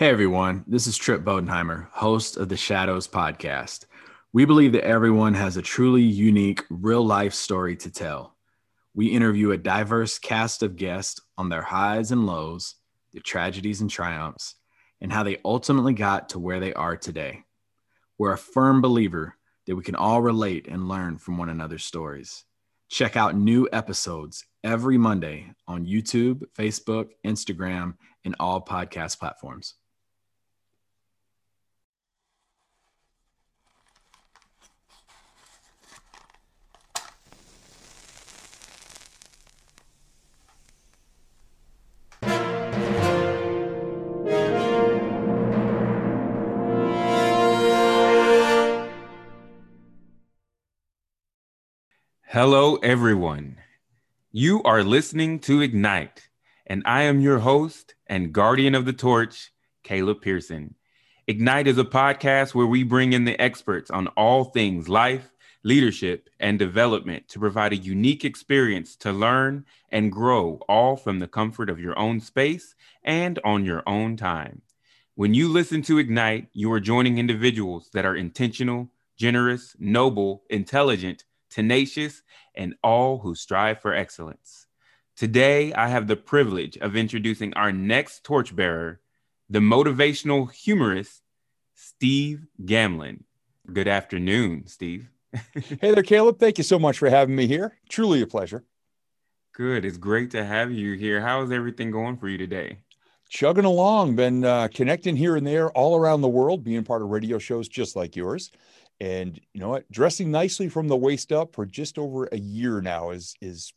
Hey everyone, this is Trip Bodenheimer, host of the Shadows podcast. We believe that everyone has a truly unique real life story to tell. We interview a diverse cast of guests on their highs and lows, their tragedies and triumphs, and how they ultimately got to where they are today. We're a firm believer that we can all relate and learn from one another's stories. Check out new episodes every Monday on YouTube, Facebook, Instagram, and all podcast platforms. Hello, everyone. You are listening to Ignite, and I am your host and guardian of the torch, Caleb Pearson. Ignite is a podcast where we bring in the experts on all things life, leadership, and development to provide a unique experience to learn and grow, all from the comfort of your own space and on your own time. When you listen to Ignite, you are joining individuals that are intentional, generous, noble, intelligent, tenacious, and all who strive for excellence. Today, I have the privilege of introducing our next torchbearer, the motivational humorist, Steve Gamlin. Good afternoon, Steve. hey there, Caleb. Thank you so much for having me here. Truly a pleasure. Good. It's great to have you here. How is everything going for you today? Chugging along, been uh, connecting here and there all around the world, being part of radio shows just like yours and you know what? Dressing nicely from the waist up for just over a year now is is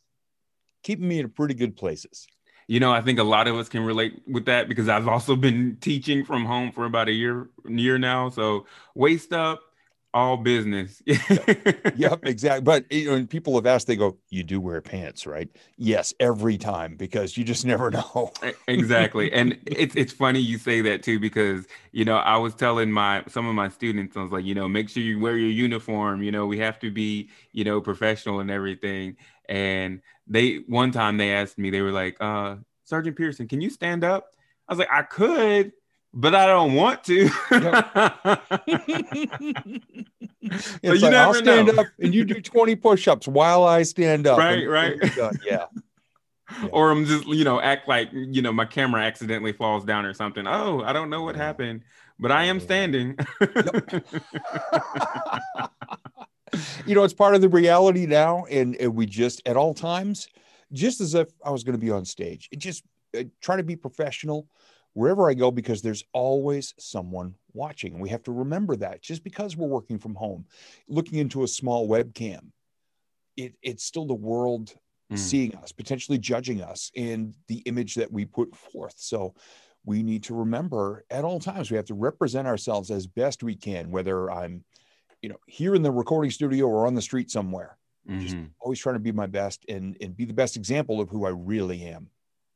keeping me in pretty good places. You know i think a lot of us can relate with that because i've also been teaching from home for about a year year now. So waist up all business. yep, exactly. But you know, people have asked, they go, "You do wear pants, right?" Yes, every time because you just never know. exactly, and it's it's funny you say that too because you know I was telling my some of my students I was like, you know, make sure you wear your uniform. You know, we have to be you know professional and everything. And they one time they asked me, they were like, uh, Sergeant Pearson, can you stand up? I was like, I could but I don't want to. it's so like, I'll stand know. up and you do 20 push-ups while I stand up. Right, right. Yeah. yeah. Or I'm just, you know, act like, you know, my camera accidentally falls down or something. Oh, I don't know what happened, but I am standing. you know, it's part of the reality now. And, and, we just, at all times, just as if I was going to be on stage, it just uh, try to be professional wherever I go because there's always someone watching. We have to remember that just because we're working from home, looking into a small webcam, it, it's still the world mm. seeing us, potentially judging us and the image that we put forth. So we need to remember at all times we have to represent ourselves as best we can, whether I'm, you know, here in the recording studio or on the street somewhere. Mm-hmm. Just always trying to be my best and and be the best example of who I really am.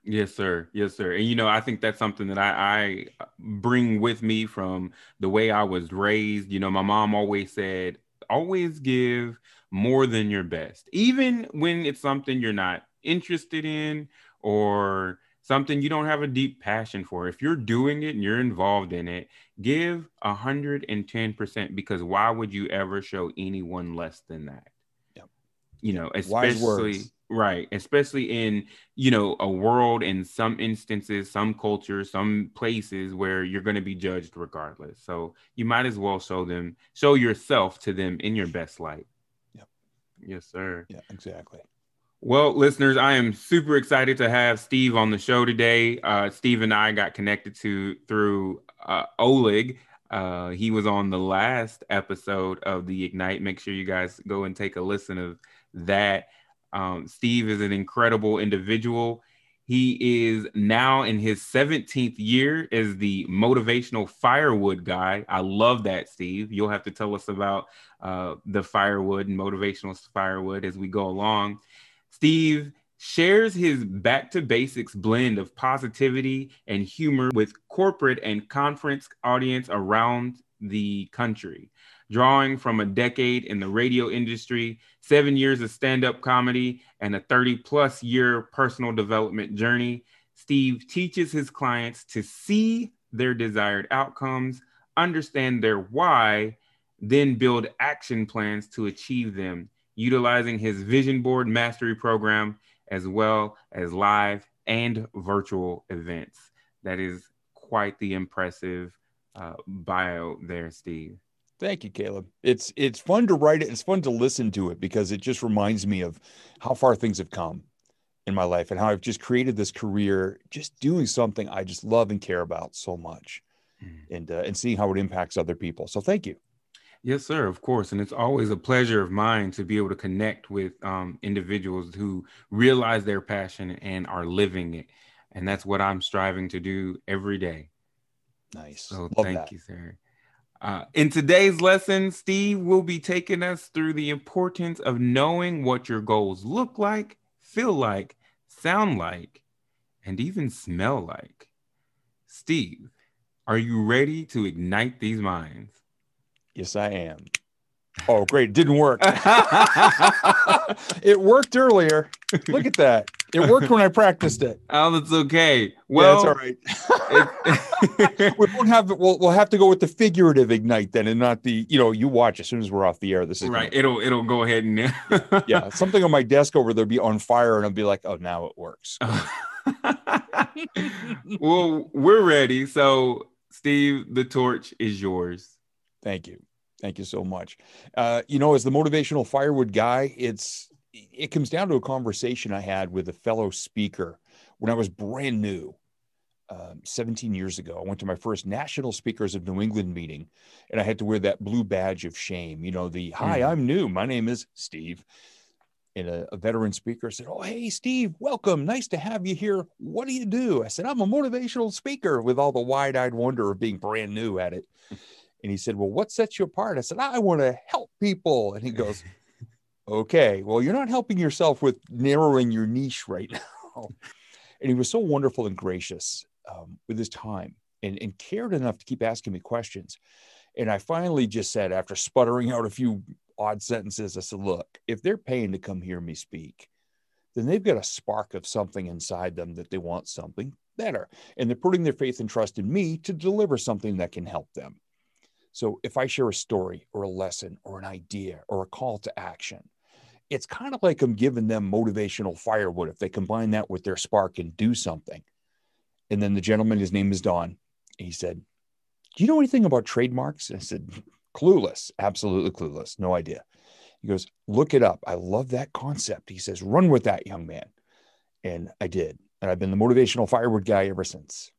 Yes, sir. Yes, sir. And you know, I think that's something that I, I bring with me from the way I was raised. You know, my mom always said, always give more than your best, even when it's something you're not interested in or something you don't have a deep passion for. If you're doing it and you're involved in it, give 110% because why would you ever show anyone less than that? Yep. You know, especially Right, especially in you know a world in some instances, some cultures, some places where you're going to be judged regardless. So you might as well show them, show yourself to them in your best light. Yep. Yes, sir. Yeah, exactly. Well, listeners, I am super excited to have Steve on the show today. Uh, Steve and I got connected to through uh, Oleg. Uh, he was on the last episode of the Ignite. Make sure you guys go and take a listen of that. Um, Steve is an incredible individual. He is now in his 17th year as the motivational firewood guy. I love that, Steve. You'll have to tell us about uh, the firewood and motivational firewood as we go along. Steve shares his back to basics blend of positivity and humor with corporate and conference audience around the country drawing from a decade in the radio industry, seven years of stand up comedy, and a 30 plus year personal development journey. Steve teaches his clients to see their desired outcomes, understand their why, then build action plans to achieve them, utilizing his vision board mastery program as well as live and virtual events. That is quite the impressive uh, bio there, Steve. Thank you, Caleb. It's it's fun to write it. It's fun to listen to it because it just reminds me of how far things have come in my life and how I've just created this career, just doing something I just love and care about so much, mm. and uh, and seeing how it impacts other people. So thank you. Yes, sir. Of course, and it's always a pleasure of mine to be able to connect with um, individuals who realize their passion and are living it, and that's what I'm striving to do every day. Nice. So love thank that. you, sir. Uh, in today's lesson, Steve will be taking us through the importance of knowing what your goals look like, feel like, sound like, and even smell like. Steve, are you ready to ignite these minds? Yes, I am. Oh, great. It didn't work. it worked earlier. Look at that. It worked when I practiced it. Oh, that's okay. Well, yeah, that's all right. we won't have we'll we'll have to go with the figurative ignite then and not the, you know, you watch as soon as we're off the air. This is right. It'll it'll go ahead and yeah, yeah. Something on my desk over there be on fire and I'll be like, oh now it works. well, we're ready. So Steve, the torch is yours. Thank you. Thank you so much. Uh, you know, as the motivational firewood guy, it's it comes down to a conversation I had with a fellow speaker when I was brand new, um, 17 years ago. I went to my first National Speakers of New England meeting, and I had to wear that blue badge of shame. You know, the "Hi, mm. I'm new. My name is Steve." And a, a, veteran speaker said, Oh, hey, Steve, welcome. Nice to have you here. What do you do? I said, I'm a motivational speaker with all the wide eyed wonder of being brand new at it. And he said, Well, what sets you apart? I said, I want to help people. And he goes, Okay, well, you're not helping yourself with narrowing your niche right now. and he was so wonderful and gracious um, with his time and, and cared enough to keep asking me questions. And I finally just said, after sputtering out a few odd sentences, I said, Look, if they're paying to come hear me speak, then they've got a spark of something inside them that they want something better. And they're putting their faith and trust in me to deliver something that can help them. So if I share a story or a lesson or an idea or a call to action, it's kind of like I'm giving them motivational firewood if they combine that with their spark and do something. And then the gentleman, his name is Don, he said, Do you know anything about trademarks? And I said, Clueless, absolutely clueless, no idea. He goes, Look it up. I love that concept. He says, Run with that, young man. And I did. And I've been the motivational firewood guy ever since.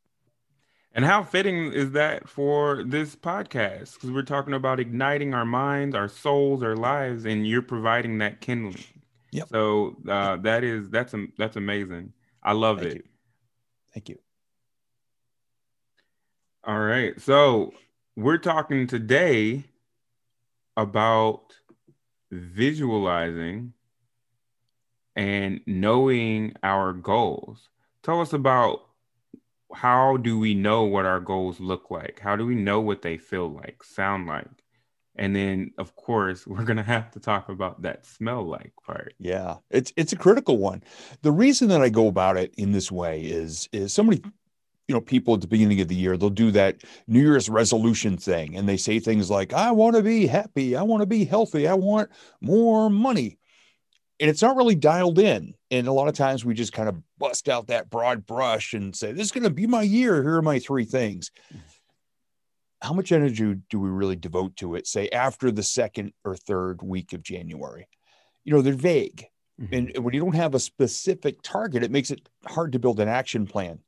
And how fitting is that for this podcast? Because we're talking about igniting our minds, our souls, our lives, and you're providing that kindling. Yep. So uh, that is that's that's amazing. I love Thank it. You. Thank you. All right. So we're talking today about visualizing and knowing our goals. Tell us about how do we know what our goals look like? How do we know what they feel like, sound like? And then of course, we're going to have to talk about that smell like part. Yeah. It's it's a critical one. The reason that I go about it in this way is is somebody you know people at the beginning of the year they'll do that new year's resolution thing and they say things like i want to be happy i want to be healthy i want more money and it's not really dialed in. And a lot of times we just kind of bust out that broad brush and say, this is going to be my year. Here are my three things. How much energy do we really devote to it, say after the second or third week of January? You know, they're vague. Mm-hmm. And when you don't have a specific target, it makes it hard to build an action plan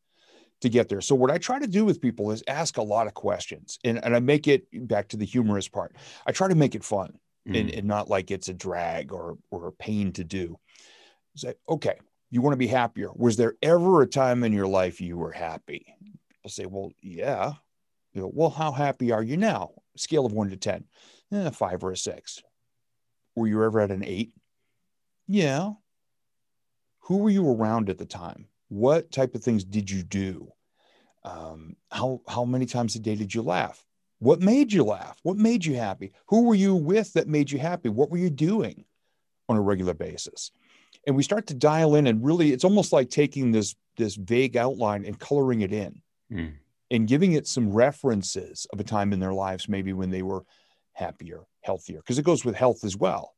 to get there. So, what I try to do with people is ask a lot of questions and, and I make it back to the humorous part. I try to make it fun mm. and, and not like it's a drag or or a pain to do. Say, okay, you want to be happier. Was there ever a time in your life you were happy? I'll say, well, yeah. You know, well, how happy are you now? Scale of one to ten, eh, five or a six. Were you ever at an eight? Yeah. Who were you around at the time? What type of things did you do? Um, how how many times a day did you laugh? What made you laugh? What made you happy? Who were you with that made you happy? What were you doing on a regular basis? And we start to dial in and really, it's almost like taking this, this vague outline and coloring it in. Mm. and giving it some references of a time in their lives, maybe when they were happier, healthier, because it goes with health as well.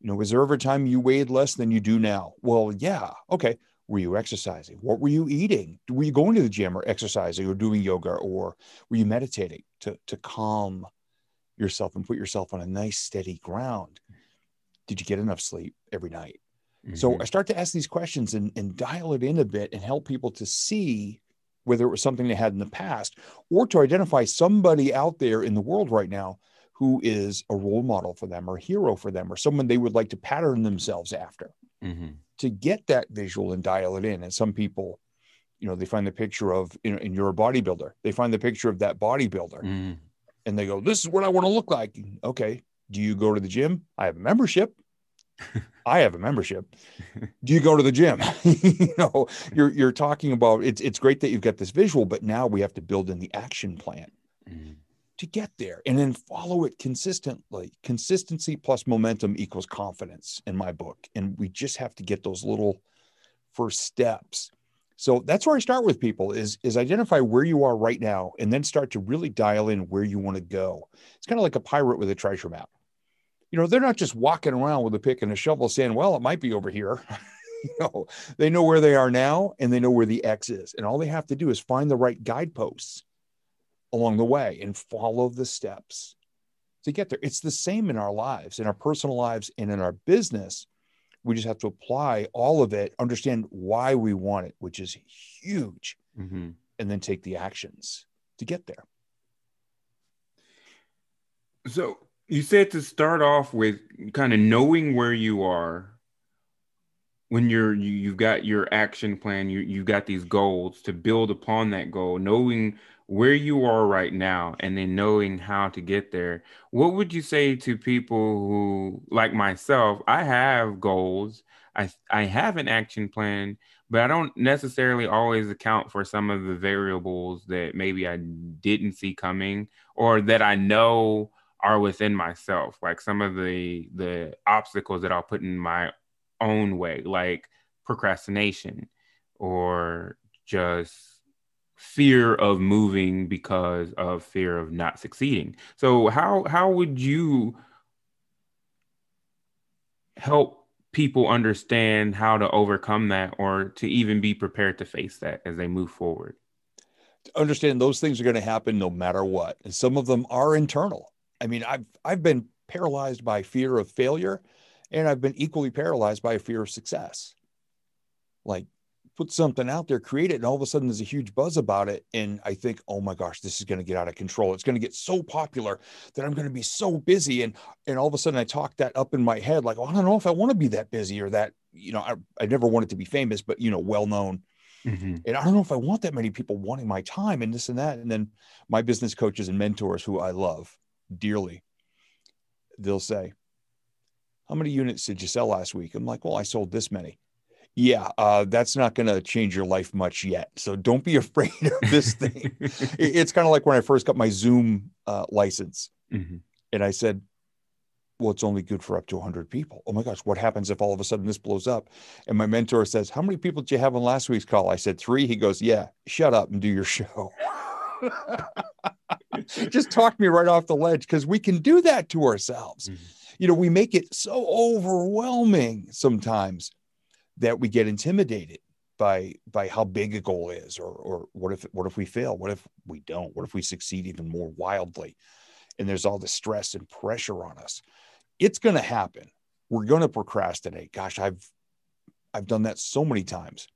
You know, was there ever a time you weighed less than you do now? Well, yeah. Okay. Were you exercising? What were you eating? Were you going to the gym or exercising or doing yoga or were you meditating to, to calm yourself and put yourself on a nice steady ground? Did you get enough sleep every night? Mm-hmm. So I start to ask these questions and, and dial it in a bit and help people to see whether it was something they had in the past or to identify somebody out there in the world right now who is a role model for them or a hero for them or someone they would like to pattern themselves after mm-hmm. to get that visual and dial it in. And some people, you know, they find the picture of, you know, and you're a bodybuilder, they find the picture of that bodybuilder mm-hmm. and they go, This is what I want to look like. Okay. Do you go to the gym? I have a membership. I have a membership. Do you go to the gym? you know, you're you're talking about it's it's great that you've got this visual, but now we have to build in the action plan mm. to get there and then follow it consistently. Consistency plus momentum equals confidence in my book. And we just have to get those little first steps. So that's where I start with people is is identify where you are right now and then start to really dial in where you want to go. It's kind of like a pirate with a treasure map you know, they're not just walking around with a pick and a shovel saying, well, it might be over here. you know, they know where they are now and they know where the X is. And all they have to do is find the right guideposts along the way and follow the steps to get there. It's the same in our lives, in our personal lives, and in our business. We just have to apply all of it, understand why we want it, which is huge, mm-hmm. and then take the actions to get there. So, you said to start off with kind of knowing where you are when you're you, you've got your action plan you you got these goals to build upon that goal knowing where you are right now and then knowing how to get there. What would you say to people who like myself i have goals i i have an action plan but i don't necessarily always account for some of the variables that maybe i didn't see coming or that i know are within myself like some of the the obstacles that i'll put in my own way like procrastination or just fear of moving because of fear of not succeeding. So how how would you help people understand how to overcome that or to even be prepared to face that as they move forward? Understand those things are going to happen no matter what and some of them are internal I mean, I've I've been paralyzed by fear of failure, and I've been equally paralyzed by a fear of success. Like put something out there, create it, and all of a sudden there's a huge buzz about it. And I think, oh my gosh, this is going to get out of control. It's going to get so popular that I'm going to be so busy. And and all of a sudden I talk that up in my head, like, oh, I don't know if I want to be that busy or that, you know, I, I never wanted to be famous, but you know, well known. Mm-hmm. And I don't know if I want that many people wanting my time and this and that. And then my business coaches and mentors who I love, dearly, they'll say, How many units did you sell last week? I'm like, Well, I sold this many. Yeah, uh, that's not going to change your life much yet. So don't be afraid of this thing. it's kind of like when I first got my Zoom uh, license. Mm-hmm. And I said, well, it's only good for up to 100 people. Oh my gosh, what happens if all of a sudden this blows up? And my mentor says, How many people did you have on last week's call? I said, Three. He goes, Yeah, shut up and do your show. just talked me right off the ledge because we can do that to ourselves. Mm-hmm. You know, we make it so overwhelming sometimes that we get intimidated by by how big a goal is or or what if what if we fail? What if we don't? What if we succeed even more wildly and there's all the stress and pressure on us? It's going to happen. We're going to procrastinate. Gosh i've i've done that so many times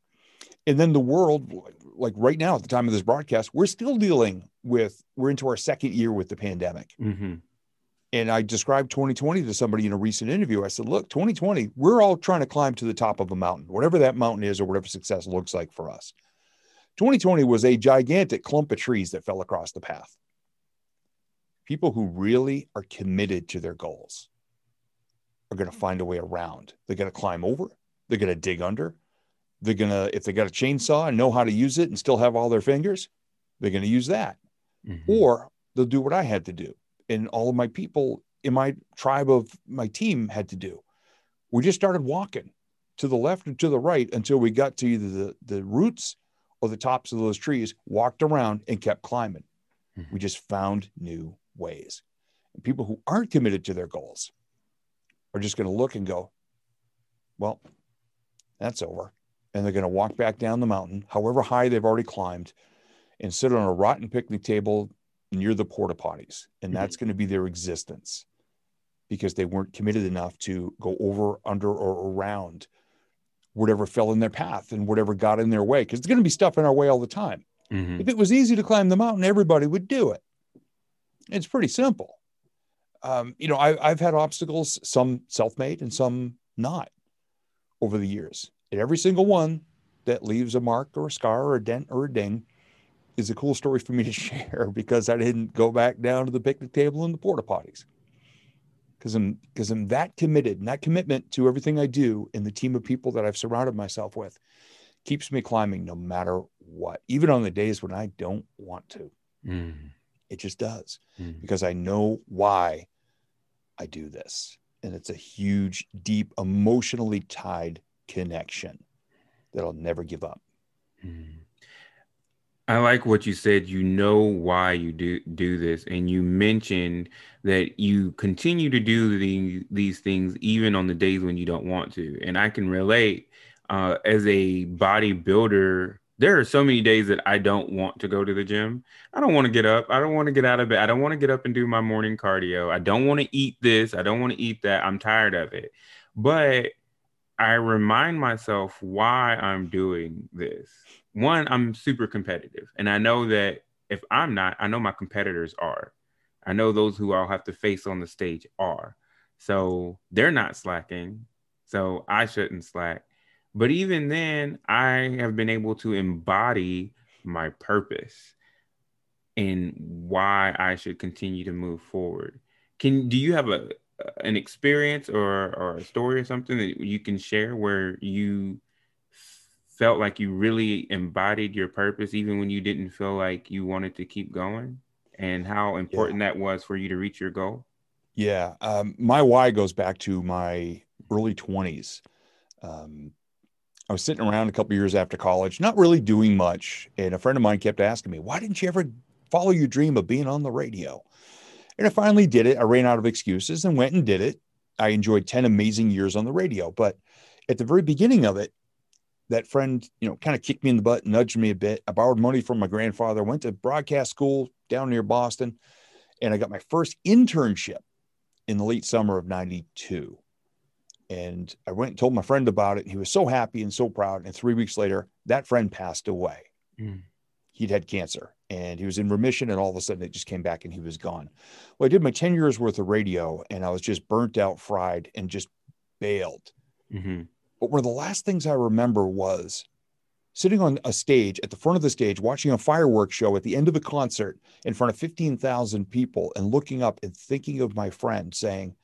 and then the world like right now at the time of this broadcast we're still dealing with we're into our second year with the pandemic. Mm-hmm. and i described 2020 to somebody in a recent interview. I said look 2020 we're all trying to climb to the top of a mountain whatever that mountain is or whatever success looks like for us. 2020 was a gigantic clump of trees that fell across the path. People who really are committed to their goals are going to find a way around. They're going to climb over. They're going to dig under they're gonna if they got a chainsaw and know how to use it and still have all their fingers, they're gonna use that. Mm-hmm. Or they'll do what I had to do, and all of my people in my tribe of my team had to do. We just started walking to the left and to the right until we got to either the, the roots or the tops of those trees, walked around and kept climbing. Mhm. We just found new ways. And people who aren't committed to their goals are just going to look and go, well, that's over. And they're going to walk back down the mountain, however high they've already climbed, and sit on a rotten picnic table near the porta potties. And that's going to be their existence because they weren't committed enough to go over, under, or around whatever fell in their path and whatever got in their way. Because there's going to be stuff in our way all the time. Mhm. If it was easy to climb the mountain, everybody would do it. It's pretty simple. Um, you know, I, I've had obstacles, some self made and some not over the years. And every single one that leaves a mark or a scar or a dent or a ding is a cool story for me to share because I didn't go back down to the picnic table and the porta potties. Because I'm because I'm that committed and that commitment to everything I do and the team of people that I've surrounded myself with keeps me climbing no matter what, even on the days when I don't want to. Mhm. It just does Mhm. because I know why I do this. And it's a huge, deep, emotionally tied connection that I'll never give up. Mhm. I like what you said. You know why you do do this, and you mentioned that you continue to do the, these things even on the days when you don't want to. And I can relate. Uh, as a bodybuilder, there are so many days that I don't want to go to the gym. I don't want to get up. I don't want to get out of bed. I don't want to get up and do my morning cardio. I don't want to eat this. I don't want to eat that. I'm tired of it. But I remind myself why I'm doing this. One, I'm super competitive. And I know that if I'm not, I know my competitors are. I know those who I'll have to face on the stage are. So they're not slacking. So I shouldn't slack. But even then, I have been able to embody my purpose and why I should continue to move forward. Can do you have a an experience or or a story or something that you can share where you felt like you really embodied your purpose even when you didn't feel like you wanted to keep going and how important that was for you to reach your goal? Yeah. Um, my why goes back to my early 20s. Um, I was sitting around a couple years after college, not really doing much. And a friend of mine kept asking me, why didn't you ever follow your dream of being on the radio? And I finally did it. I ran out of excuses and went and did it. I enjoyed 10 amazing years on the radio. But at the very beginning of it, that friend, you know, kind of kicked me in the butt, nudged me a bit. I borrowed money from my grandfather, went to broadcast school down near Boston, and I got my first internship in the late summer of 92. And I went and told my friend about it. He was so happy and so proud. And three weeks later, that friend passed away. Mm. He'd had cancer and he was in remission. And all of a sudden, it just came back and he was gone. Well, I did my 10 years worth of radio and I was just burnt out, fried, and just bailed. hmm But one of the last things I remember was sitting on a stage at the front of the stage, watching a fireworks show at the end of a concert in front of 15,000 people and looking up and thinking of my friend saying,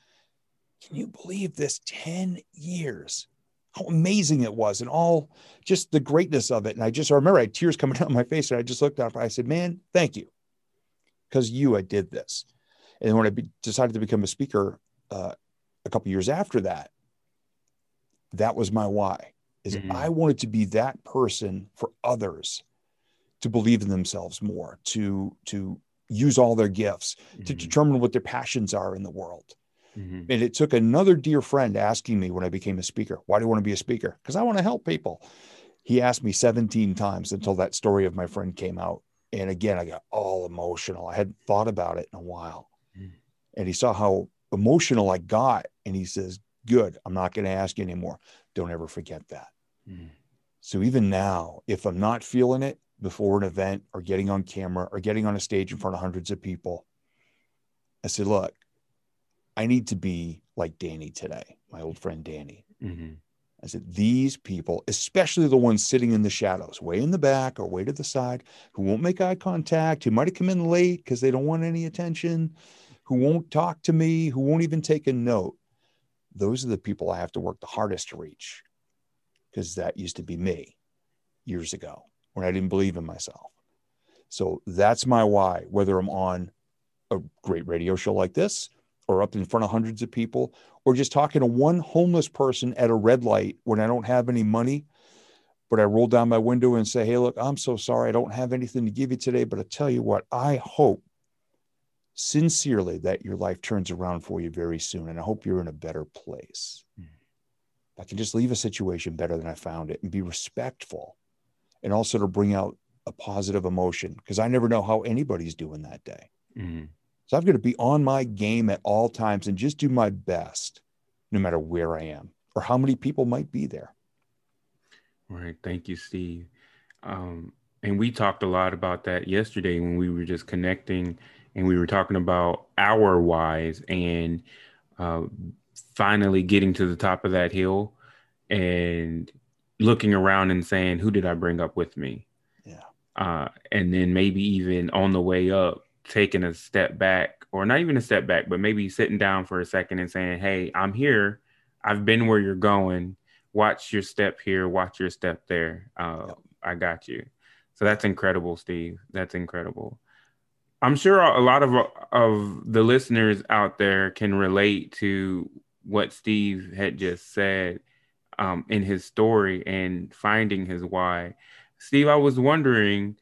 Can you believe this 10 years? How amazing it was, and all just the greatness of it. And I just, I remember I had tears coming down my face, and I just looked up. I said, Man, thank you. Because you, I did this. And when I be, decided to become a speaker uh, a couple years after that, that was my why is Mhm. I wanted to be that person for others to believe in themselves more, to to use all their gifts, to Mhm. determine what their passions are in the world. Mhm. And it took another dear friend asking me when I became a speaker, why do you want to be a speaker? Because I want to help people. He asked me 17 times until that story of my friend came out. And again, I got all emotional. I hadn't thought about it in a while. Mm. And he saw how emotional I got. And he says, Good, I'm not going to ask you anymore. Don't ever forget that. Mhm. So even now, if I'm not feeling it before an event or getting on camera or getting on a stage in front of hundreds of people, I said, look, I need to be like Danny today, my old friend Danny. Mhm. I said, these people, especially the ones sitting in the shadows, way in the back or way to the side, who won't make eye contact, who might have come in late because they don't want any attention, who won't talk to me, who won't even take a note. Those are the people I have to work the hardest to reach because that used to be me years ago when I didn't believe in myself. So that's my why, whether I'm on a great radio show like this or up in front of hundreds of people or just talking to one homeless person at a red light when I don't have any money. but I roll down my window and say, Hey, look, I'm so sorry. I don't have anything to give you today, but I tell you what, I hope sincerely that your life turns around for you very soon. And I hope you're in a better place. Mm. I can just leave a situation better than I found it and be respectful and also to bring out a positive emotion because I never know how anybody's doing that day. Mm. So I've got to be on my game at all times and just do my best no matter where I am or how many people might be there. All right. Thank you, Steve. Um, and we talked a lot about that yesterday when we were just connecting and we were talking about our whys and uh, finally getting to the top of that hill and looking around and saying, Who did I bring up with me? Yeah. Uh, and then maybe even on the way up, taking a step back, or not even a step back, but maybe sitting down for a second and saying, Hey, I'm here. I've been where you're going watch your step here, watch your step there. Uh, yep. I got you. So that's incredible, Steve. That's incredible. I'm sure a lot of of the listeners out there can relate to what Steve had just said um, in his story and finding his why. Steve, I was wondering.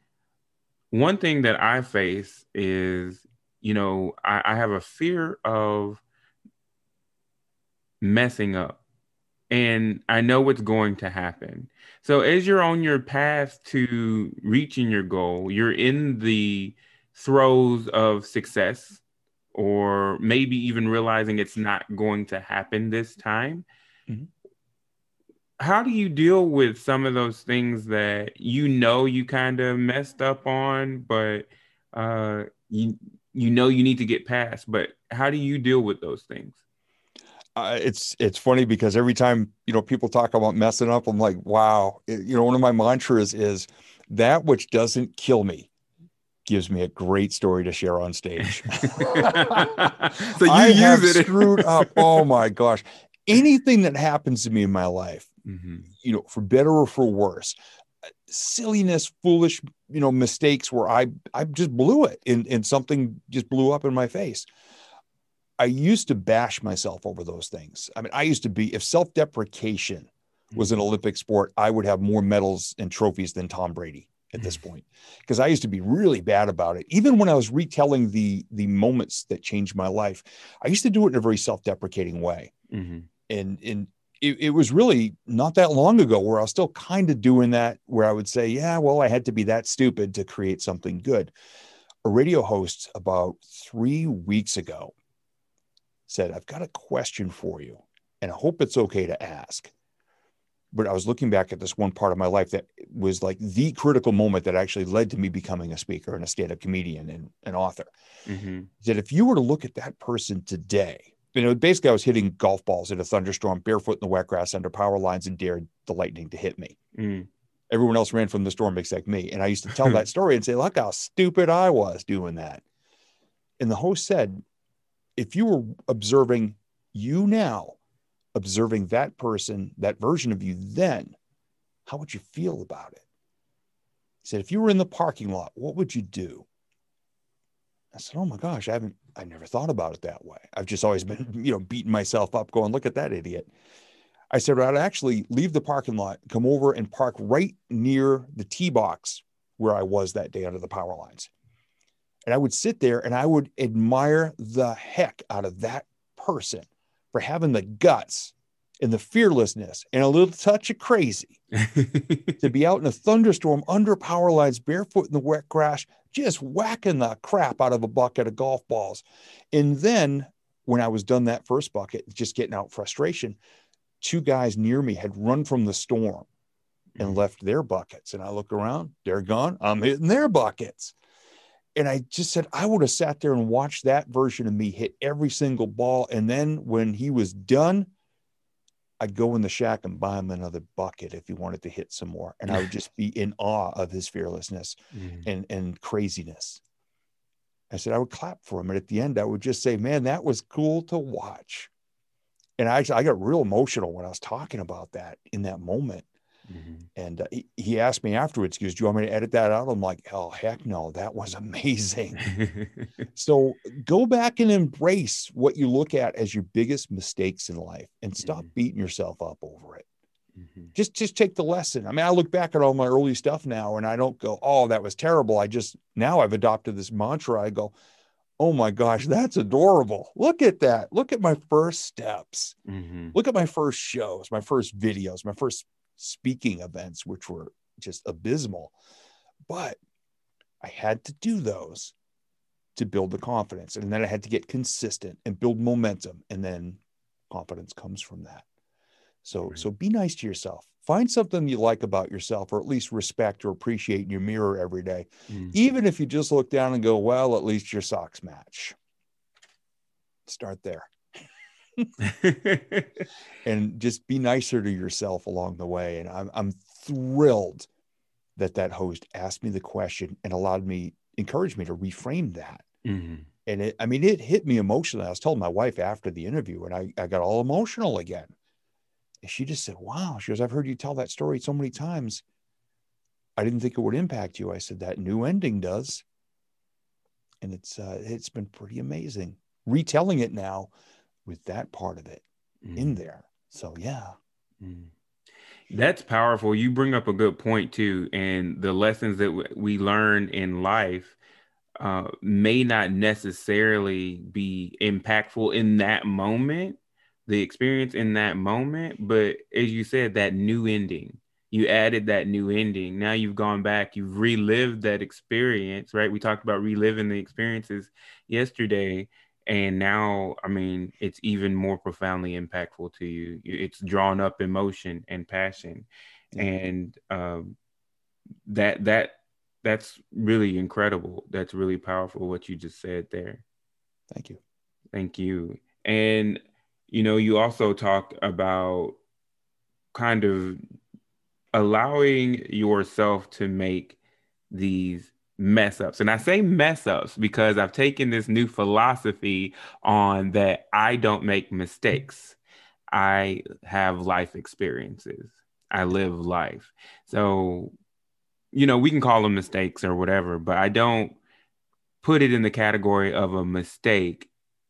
One thing that I face is, you know, I, I have a fear of messing up and I know what's going to happen. So as you're on your path to reaching your goal, you're in the throes of success or maybe even realizing it's not going to happen this time. Mm-hmm. How do you deal with some of those things that you know you kind of messed up on, but uh, you you know you need to get past? But how do you deal with those things? uh, it's it's funny because every time you know people talk about messing up, I'm like, wow. It, you know, one of my mantras is that which doesn't kill me gives me a great story to share on stage. so you I have it. screwed up. Oh my gosh. Anything that happens to me in my life, mm-hmm. you know, for better or for worse, silliness, foolish, you know, mistakes where I I just blew it and, and something just blew up in my face. I used to bash myself over those things. I mean, I used to be, if self deprecation was an mm-hmm. Olympic sport, I would have more medals and trophies than Tom Brady at this mm. point because I used to be really bad about it. Even when I was retelling the the moments that changed my life, I used to do it in a very self-deprecating way. Mm-hmm. And and it, it, was really not that long ago where I was still kind of doing that, where I would say, yeah, well, I had to be that stupid to create something good. A radio host about three weeks ago said, I've got a question for you, and I hope it's okay to ask. But I was looking back at this one part of my life that was like the critical moment that actually led to me becoming a speaker and a stand up comedian and an author. Mm-hmm. That if you were to look at that person today, you know, basically I was hitting golf balls in a thunderstorm, barefoot in the wet grass under power lines and dared the lightning to hit me. Mm. Everyone else ran from the storm except me. And I used to tell that story and say, look how stupid I was doing that. And the host said, if you were observing you now, observing that person, that version of you then, how would you feel about it? He said, if you were in the parking lot, what would you do? I said, oh my gosh, I haven't, I never thought about it that way. I've just always been, you know, beating myself up, going, look at that idiot. I said, I'd actually leave the parking lot, come over and park right near the tee box where I was that day under the power lines. And I would sit there and I would admire the heck out of that person for having the guts and the fearlessness and a little touch of crazy to be out in a thunderstorm under power lines, barefoot in the wet grass, just whacking the crap out of a bucket of golf balls. And then when I was done that first bucket, just getting out frustration, two guys near me had run from the storm and mm. left their buckets. And I look around, they're gone. I'm hitting their buckets and I just said I would have sat there and watched that version of me hit every single ball. And then when he was done, I'd go in the shack and buy him another bucket if he wanted to hit some more. And I would just be in awe of his fearlessness mm. and, and craziness. I said I would clap for him. And at the end, I would just say, man, that was cool to watch. And I, I got real emotional when I was talking about that in that moment Mm-hmm. And uh, he, he, asked me afterwards, he goes, Do you want me to edit that out? I'm like, Oh, heck no, that was amazing. so go back and embrace what you look at as your biggest mistakes in life and stop mm-hmm. beating yourself up over it. Mm-hmm. Just just take the lesson. I mean, I look back at all my early stuff now and I don't go, "Oh, that was terrible." I just now I've adopted this mantra. I go, "Oh my gosh, that's adorable. Look at that. Look at my first steps. Mm-hmm. Look at my first shows, my first videos, my first speaking events which were just abysmal." But I had to do those to build the confidence. And then I had to get consistent and build momentum. And then confidence comes from that. So, right. so be nice to yourself. Find something you like about yourself, or at least respect or appreciate in your mirror every day. Mm. Even if you just look down and go, well, at least your socks match. Start there. and just be nicer to yourself along the way. And I'm, I'm thrilled that that host asked me the question and allowed me, encouraged me to reframe that. Mm-hmm. And it, I mean, it hit me emotionally. I was telling my wife after the interview, and I, I got all emotional again. And she just said, Wow. She goes, I've heard you tell that story so many times. I didn't think it would impact you. I said, That new ending does. And it's uh, it's been pretty amazing retelling it now with that part of it mm. in there. So yeah. Mm. That's powerful. You bring up a good point too, and the lessons that we learn in life uh, may not necessarily be impactful in that moment, the experience in that moment, but as you said, that new ending. You added that new ending. Now you've gone back, you've relived that experience, right? We talked about reliving the experiences yesterday and now i mean it's even more profoundly impactful to you. It's drawn up emotion and passion. And um, that that that's really incredible. That's really powerful what you just said there. Thank you. Thank you. And you know you also talk about kind of allowing yourself to make these mess ups. And I say mess ups because I've taken this new philosophy on that I don't make mistakes. I have life experiences. I live life. So, you know, we can call them mistakes or whatever, but I don't put it in the category of a mistake.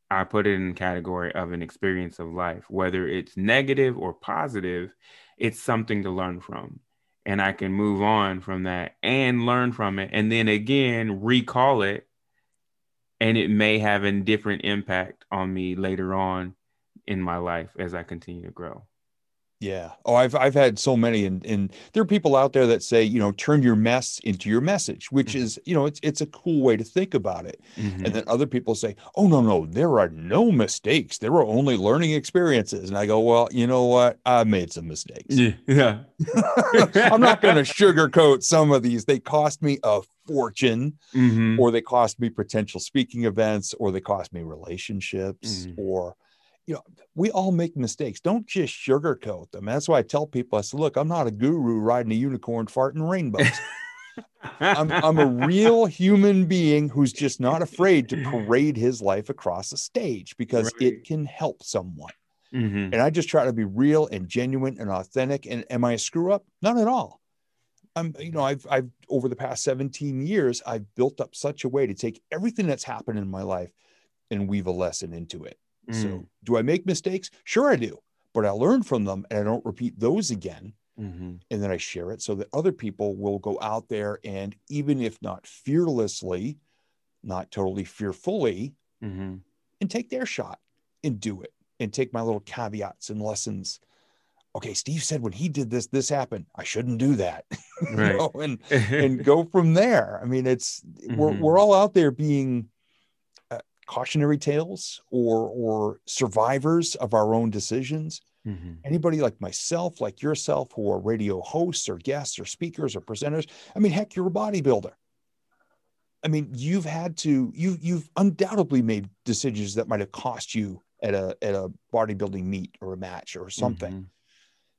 I put it in the category of an experience of life, whether it's negative or positive, it's something to learn from and I can move on from that and learn from it and then again recall it and it may have a different impact on me later on in my life as I continue to grow. Yeah. Oh, I've I've had so many, and and there are people out there that say, you know, turn your mess into your message, which mm-hmm. is, you know, it's it's a cool way to think about it. Mm-hmm. And then other people say, oh no no, there are no mistakes. There are only learning experiences. And I go, well, you know what? I made some mistakes. Yeah. yeah. I'm not going to sugarcoat some of these. They cost me a fortune, mm-hmm. or they cost me potential speaking events, or they cost me relationships, mm-hmm. or you know, we all make mistakes. Don't just sugarcoat them. That's why I tell people, I said, look, I'm not a guru riding a unicorn farting rainbows. I'm, I'm a real human being who's just not afraid to parade his life across a stage because right. it can help someone. Mm-hmm. And I just try to be real and genuine and authentic. And am I a screw up? Not at all. I'm, you know, I've, I've over the past 17 years, I've built up such a way to take everything that's happened in my life and weave a lesson into it. Mm. So, do I make mistakes? Sure, I do, but I learn from them and I don't repeat those again. Mm-hmm. And then I share it so that other people will go out there and, even if not fearlessly, not totally fearfully, mm-hmm. and take their shot and do it and take my little caveats and lessons. Okay, Steve said when he did this, this happened. I shouldn't do that, right. know, and and go from there. I mean, it's mm-hmm. we're we're all out there being cautionary tales or or survivors of our own decisions. Mm-hmm. Anybody like myself, like yourself, who are radio hosts or guests or speakers or presenters. I mean, heck, you're a bodybuilder. I mean, you've had to you you've undoubtedly made decisions that might have cost you at a at a bodybuilding meet or a match or something. Mm-hmm.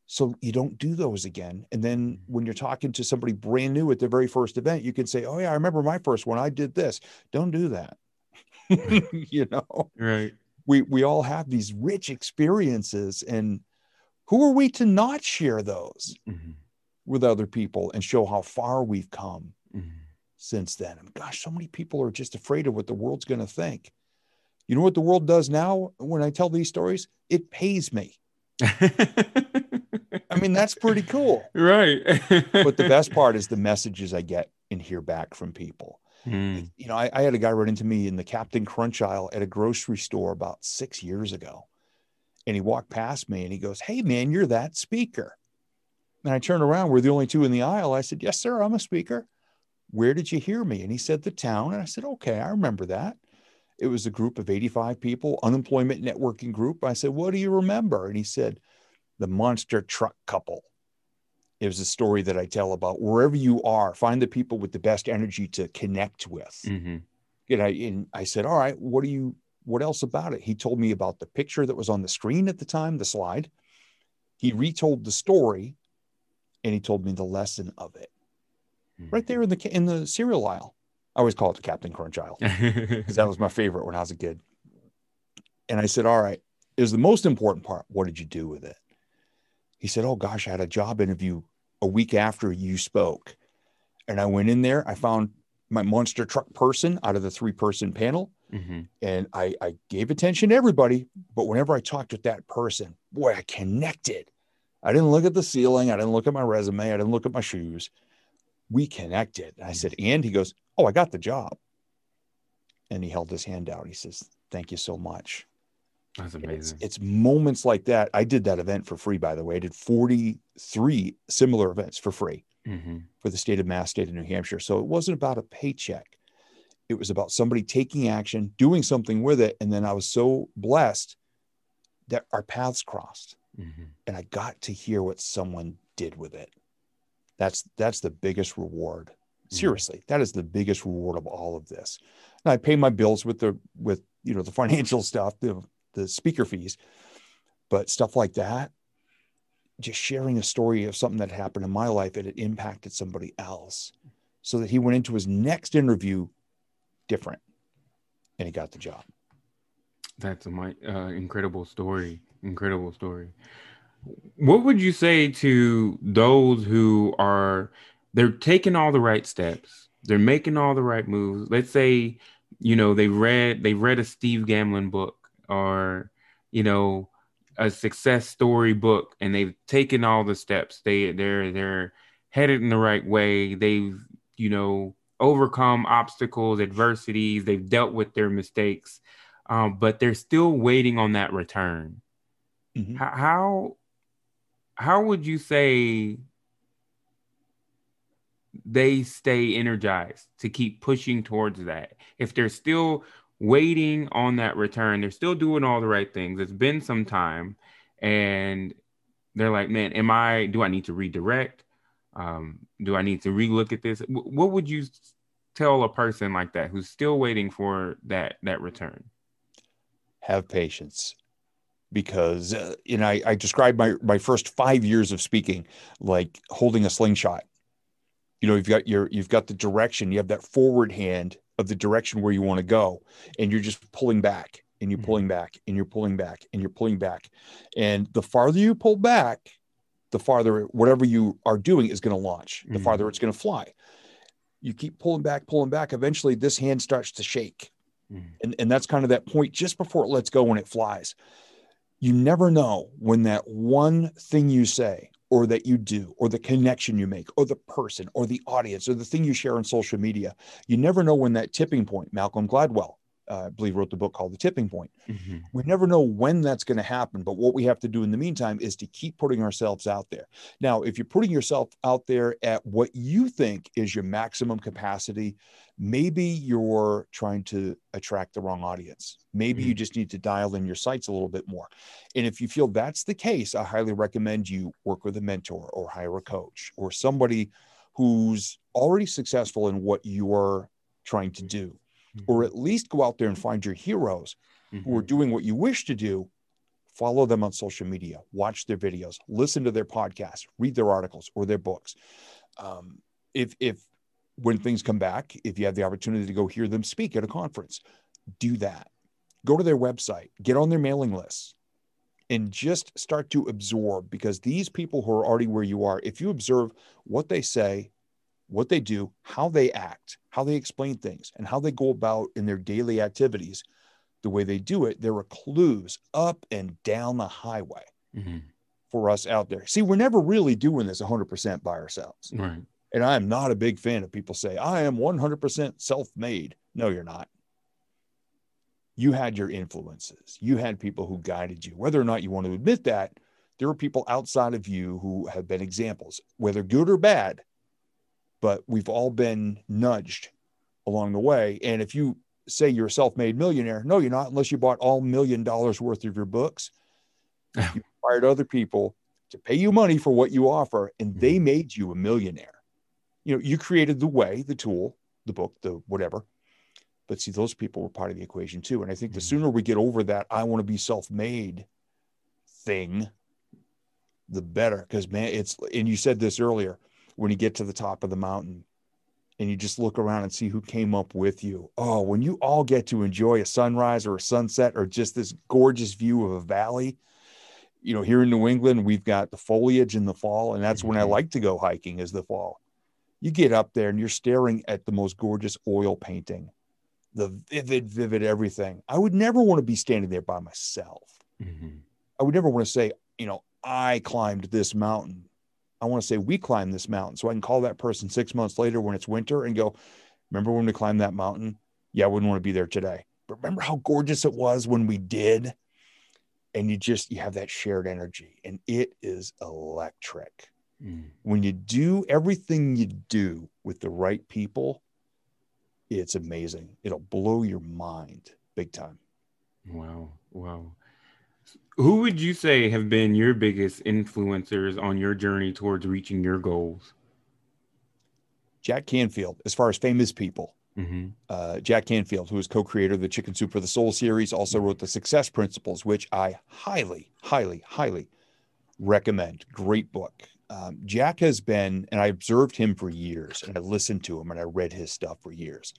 So you don't do those again. And then mm-hmm. when you're talking to somebody brand new at their very first event, you can say, "Oh yeah, I remember my first one. I did this." Don't do that. you know right we we all have these rich experiences and who are we to not share those mm-hmm. with other people and show how far we've come mm-hmm. since then and gosh so many people are just afraid of what the world's going to think you know what the world does now when i tell these stories it pays me I mean, that's pretty cool. Right. But the best part is the messages I get and hear back from people. Mm, You know, I, I had a guy run into me in the Captain Crunch aisle at a grocery store about six years ago. And he walked past me and he goes, Hey, man, you're that speaker. And I turned around. We're the only two in the aisle. I said, Yes, sir, I'm a speaker. Where did you hear me? And he said, The town. And I said, Okay, I remember that. It was a group of 85 people, unemployment networking group. I said, What do you remember? And he said, The monster truck couple. It was a story that I tell about wherever you are, find the people with the best energy to connect with. mhm. And I, and I said, All right, what do you, what else about it? He told me about the picture that was on the screen at the time, the slide. He retold the story and he told me the lesson of it right there in the, in the cereal aisle. I always call it the Captain Crunch aisle because that was my favorite when I was a kid. And I said, All right, is the most important part. What did you do with it? He said, Oh gosh, I had a job interview a week after you spoke. And I went in there, I found my monster truck person out of the three person panel. Mhm. And I, I gave attention to everybody. But whenever I talked with that person, boy, I connected. I didn't look at the ceiling. I didn't look at my resume. I didn't look at my shoes. We connected. And I said, and he goes, Oh, I got the job. And he held his hand out. He says, Thank you so much. That's amazing. it's moments like that. I did that event for free, by the way. I did 43 similar events for free Mhm. for the state of Mass, state of New Hampshire. So it wasn't about a paycheck. It was about somebody taking action, doing something with it. And then I was so blessed that our paths crossed Mhm. and I got to hear what someone did with it. That's that's the biggest reward. Seriously, that is the biggest reward of all of this. And I pay my bills with the with you know the financial stuff, the the speaker fees, but stuff like that, just sharing a story of something that happened in my life and it impacted somebody else, so that he went into his next interview different, and he got the job. That's mi- uh, incredible story. Incredible story. What would you say to those who are they're taking all the right steps, they're making all the right moves? Let's say, you know, they read they read a Steve Gamlin book or, you know, a success story book, and they've taken all the steps. They they're they're headed in the right way. They've you know overcome obstacles, adversities. They've dealt with their mistakes um, but they're still waiting on that return. Mhm. How, how how would you say they stay energized to keep pushing towards that? If they're still waiting on that return, they're still doing all the right things. It's been some time, and they're like, "Man, am I? Do I need to redirect? Um, do I need to relook at this? Wh- What would you tell a person like that who's still waiting for that that return?" have patience because uh, you know I, I described my my first five years of speaking like holding a slingshot you know you've got your you've got the direction you have that forward hand of the direction where you want to go and you're just pulling back and you're Mhm. pulling back and you're pulling back and you're pulling back and the farther you pull back the farther whatever you are doing is going to launch the Mhm. farther it's going to fly you keep pulling back pulling back eventually this hand starts to shake Mhm. and, and that's kind of that point just before it lets go when it flies. You never know when that one thing you say, or that you do, or the connection you make, or the person, or the audience, or the thing you share on social media, you never know when that tipping point, Malcolm Gladwell, uh, I believe, wrote the book called The Tipping Point. Mhm. We never know when that's going to happen, but what we have to do in the meantime is to keep putting ourselves out there. Now, if you're putting yourself out there at what you think is your maximum capacity, maybe you're trying to attract the wrong audience. Maybe you just need to dial in your sights a little bit more. And if you feel that's the case, I highly recommend you work with a mentor or hire a coach or somebody who's already successful in what you're trying to do, or at least go out there and find your heroes who are Mhm. doing what you wish to do, follow them on social media, watch their videos, listen to their podcasts, read their articles or their books. Um, if if when things come back, if you have the opportunity to go hear them speak at a conference, do that. Go to their website, get on their mailing lists, and just start to absorb because these people who are already where you are, if you observe what they say, what they do, how they act, how they explain things, and how they go about in their daily activities, the way they do it, there are clues up and down the highway Mhm. for us out there. See, we're never really doing this 100% by ourselves. Right. And I am not a big fan of people say, I am 100% self made. No, you're not. You had your influences, you had people who guided you. Whether or not you want to admit that, there are people outside of you who have been examples, whether good or bad, but we've all been nudged along the way. And if you say you're a self made millionaire, no, you're not, unless you bought all million dollars worth of your books. you hired other people to pay you money for what you offer, and they Mm-hmm. made you a millionaire. You know, you created the way, the tool, the book, the whatever. But see, those people were part of the equation too. And I think the Mhm. sooner we get over that, I want to be self made thing, the better. Because, man, it's, and you said this earlier when you get to the top of the mountain and you just look around and see who came up with you. Oh, when you all get to enjoy a sunrise or a sunset or just this gorgeous view of a valley. You know, here in New England, we've got the foliage in the fall, and that's when I Mhm. like to go hiking is the fall. You get up there and you're staring at the most gorgeous oil painting, the vivid, vivid everything. I would never want to be standing there by myself. Mhm. I would never want to say, you know, I climbed this mountain. I want to say we climbed this mountain. So I can call that person six months later when it's winter and go, remember when we climbed that mountain? Yeah, I wouldn't want to be there today. But remember how gorgeous it was when we did? And you just you have that shared energy and it is electric. Mm. When you do everything you do with the right people, it's amazing. It'll blow your mind big time. Wow. Wow. Who would you say have been your biggest influencers on your journey towards reaching your goals? Jack Canfield, as far as famous people, hmm uh, Jack Canfield, who is co-creator of the Chicken Soup for the Soul series, also wrote the Success Principles, which I highly, highly, highly recommend. Great book. Um, Jack has been, and I observed him for years, and I listened to him, and I read his stuff for years.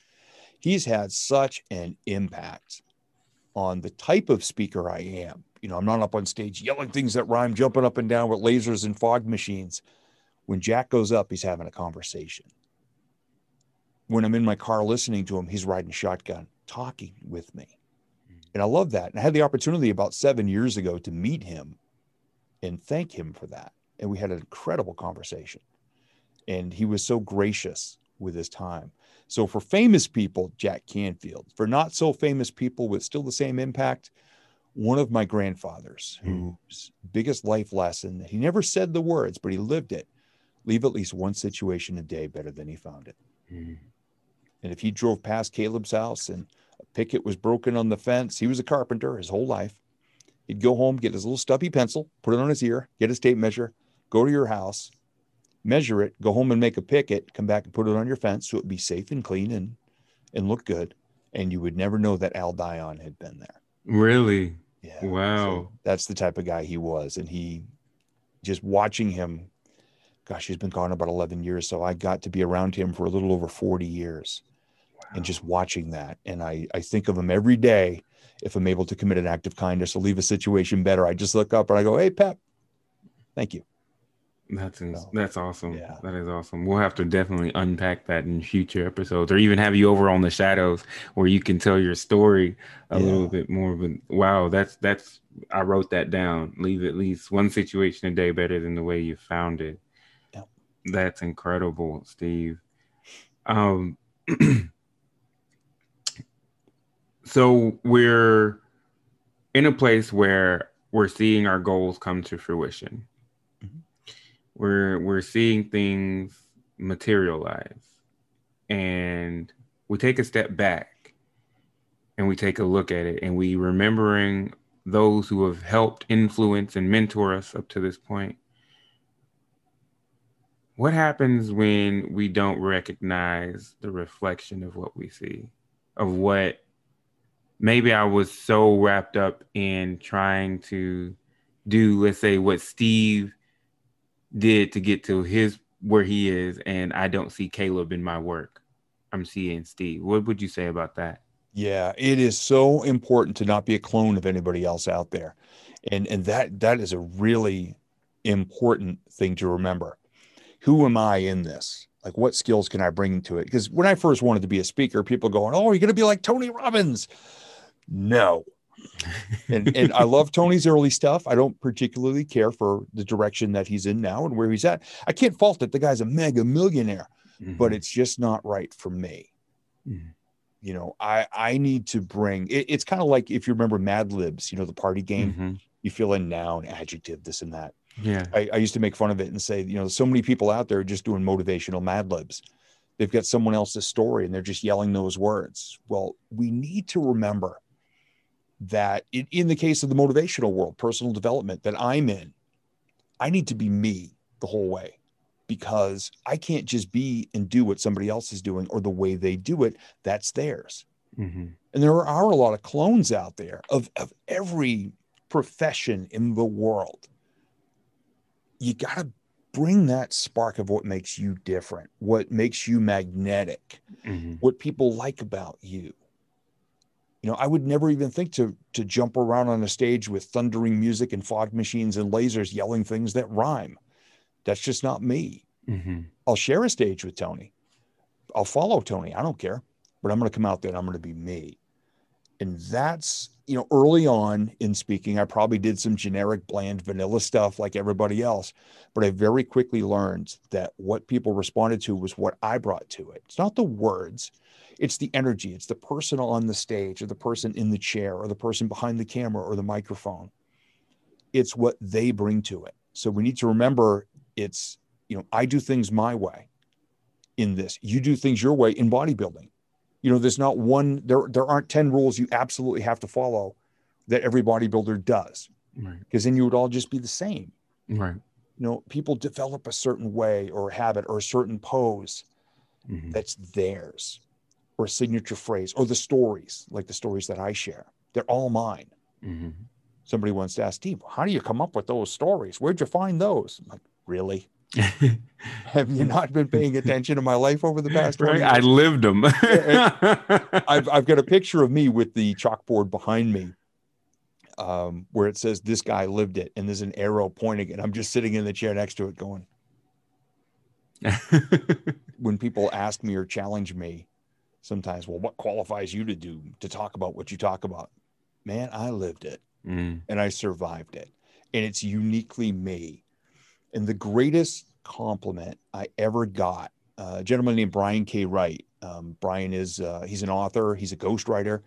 He's had such an impact on the type of speaker I am. You know, I'm not up on stage yelling things that rhyme, jumping up and down with lasers and fog machines. When Jack goes up, he's having a conversation when I'm in my car listening to him, he's riding shotgun, talking with me. And I love that. And I had the opportunity about seven years ago to meet him and thank him for that. And we had an incredible conversation. And he was so gracious with his time. So for famous people, Jack Canfield. For not so famous people with still the same impact, one of my grandfathers, Hmm. whose biggest life lesson, he never said the words, but he lived it. Leave at least one situation a day better than he found it. Mm. And if he drove past Caleb's house and a picket was broken on the fence, he was a carpenter his whole life. He'd go home, get his little stubby pencil, put it on his ear, get his tape measure, go to your house, measure it, go home and make a picket, come back and put it on your fence so it'd be safe and clean and and look good. And you would never know that Al Dion had been there. Really? Yeah. Wow. So that's the type of guy he was. And he just watching him, gosh, he's been gone about 11 years. So I got to be around him for a little over 40 years and just watching that. And I, I think of him every day. If I'm able to commit an act of kindness or leave a situation better, I just look up and I go, Hey, Pep, thank you. That's ins- So, that's awesome. yeah. That is awesome. We'll have to definitely unpack that in future episodes, or even have you over on the shadows where you can tell your story a Yeah. little bit more. But wow, that's that's I wrote that down. Leave at least one situation a day better than the way you found it. Yep. That's incredible, Steve. Um, so we're in a place where we're seeing our goals come to fruition we're we're seeing things materialize. And we take a step back and we take a look at it and we remembering those who have helped influence and mentor us up to this point. What happens when we don't recognize the reflection of what we see of what maybe i was so wrapped up in trying to do let's say what steve did to get to his where he is and I don't see Caleb in my work. I'm seeing Steve. What would you say about that? Yeah, it is so important to not be a clone of anybody else out there. And and that that is a really important thing to remember. Who am I in this? Like what skills can I bring to it? Because when I first wanted to be a speaker, people going, "Oh, you're going to be like Tony Robbins." No. And and I love Tony's early stuff. I don't particularly care for the direction that he's in now and where he's at. I can't fault it. The guy's a mega millionaire, mm-hmm. but it's just not right for me. Mm-hmm. You know, I I need to bring. It, it's kind of like if you remember Mad Libs, you know, the party game. Mm-hmm. You fill in noun, adjective, this and that. Yeah, I, I used to make fun of it and say, you know, so many people out there are just doing motivational Mad Libs they've got someone else's story and they're just yelling those words. Well, we need to remember that in, in the case of the motivational world, personal development that I'm in, I need to be me the whole way because I can't just be and do what somebody else is doing or the way they do it. That's theirs. Mm-hmm. And there are a lot of clones out there of, of every profession in the world. You got to bring that spark of what makes you different, what makes you magnetic, mm-hmm. what people like about you you know, I would never even think to to jump around on a stage with thundering music and fog machines and lasers yelling things that rhyme. That's just not me. Mm-hmm. I'll share a stage with Tony. I'll follow Tony. I don't care, but I'm going to come out there and I'm going to be me. And that's, you know, early on in speaking, I probably did some generic, bland, vanilla stuff like everybody else. But I very quickly learned that what people responded to was what I brought to it. It's not the words, it's the energy it's the person on the stage or the person in the chair or the person behind the camera or the microphone. It's what they bring to it. So we need to remember it's you know i do things my way in this. You do things your way in bodybuilding. You know there's not one there there aren't 10 rules you absolutely have to follow that every bodybuilder does. Because then you would all just be the same. Right. You know people develop a certain way or habit or a certain pose mm-hmm. that's theirs or a signature phrase or the stories, like the stories that I share. They're all mine. Mm-hmm. Somebody once asked, Steve, how do you come up with those stories? Where'd you find those? I'm like, really? Have you not been paying attention to my life over the past right? I lived them. I've, I've got a picture of me with the chalkboard behind me um, where it says, This guy lived it. And there's an arrow pointing, and I'm just sitting in the chair next to it going, When people ask me or challenge me, sometimes, well, what qualifies you to do to talk about what you talk about? Man, I lived it mm. and I survived it. And it's uniquely me. And the greatest compliment I ever got, uh, a gentleman named Brian K. Wright. Um, Brian is uh, he's an author, he's a ghostwriter,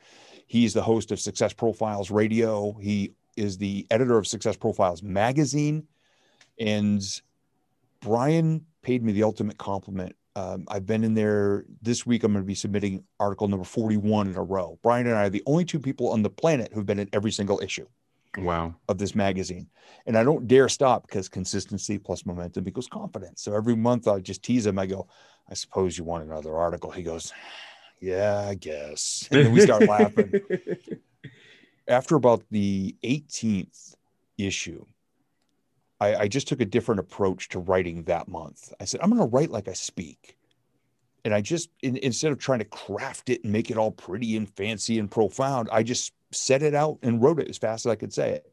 he's the host of Success Profiles Radio. He is the editor of Success Profiles magazine. And Brian paid me the ultimate compliment um, I've been in there this week. I'm going to be submitting article number 41 in a row. Brian and I are the only two people on the planet who've been in every single issue. Wow. Of this magazine. And I don't dare stop because consistency plus momentum equals confidence. So every month I just tease him. I go, I suppose you want another article. He goes, Yeah, I guess. And then we start laughing. After about the 18th issue, I, I just took a different approach to writing that month. I said, I'm going to write like I speak. And I just, in, instead of trying to craft it and make it all pretty and fancy and profound, I just set it out and wrote it as fast as I could say it.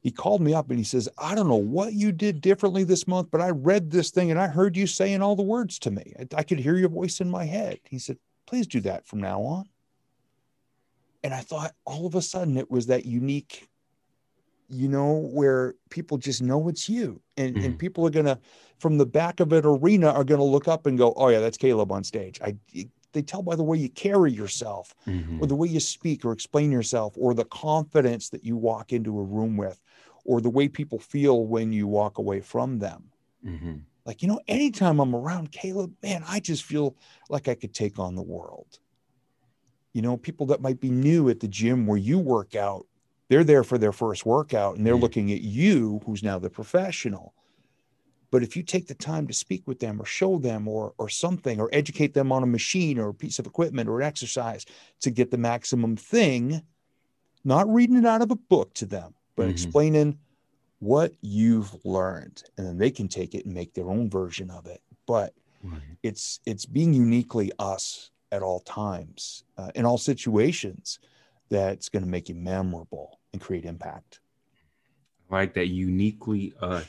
He called me up and he says, I don't know what you did differently this month, but I read this thing and I heard you saying all the words to me. I, I could hear your voice in my head. He said, Please do that from now on. And I thought all of a sudden it was that unique you know, where people just know it's you. And, mm. and people are going to, from the back of an arena, are going to look up and go, oh, yeah, that's Caleb on stage. I, they tell by the way you carry yourself mm-hmm. or the way you speak or explain yourself or the confidence that you walk into a room with or the way people feel when you walk away from them. Mm-hmm. Like, you know, anytime I'm around Caleb, man, I just feel like I could take on the world. You know, people that might be new at the gym where you work out they're there for their first workout and they're mm. looking at you, who's now the professional. But if you take the time to speak with them or show them or, or something or educate them on a machine or a piece of equipment or an exercise to get the maximum thing, not reading it out of a book to them, but mm-hmm. explaining what you've learned. And then they can take it and make their own version of it. But right. it's it's being uniquely us at all times, uh, in all situations that's going to make you memorable and create impact. I like that uniquely us.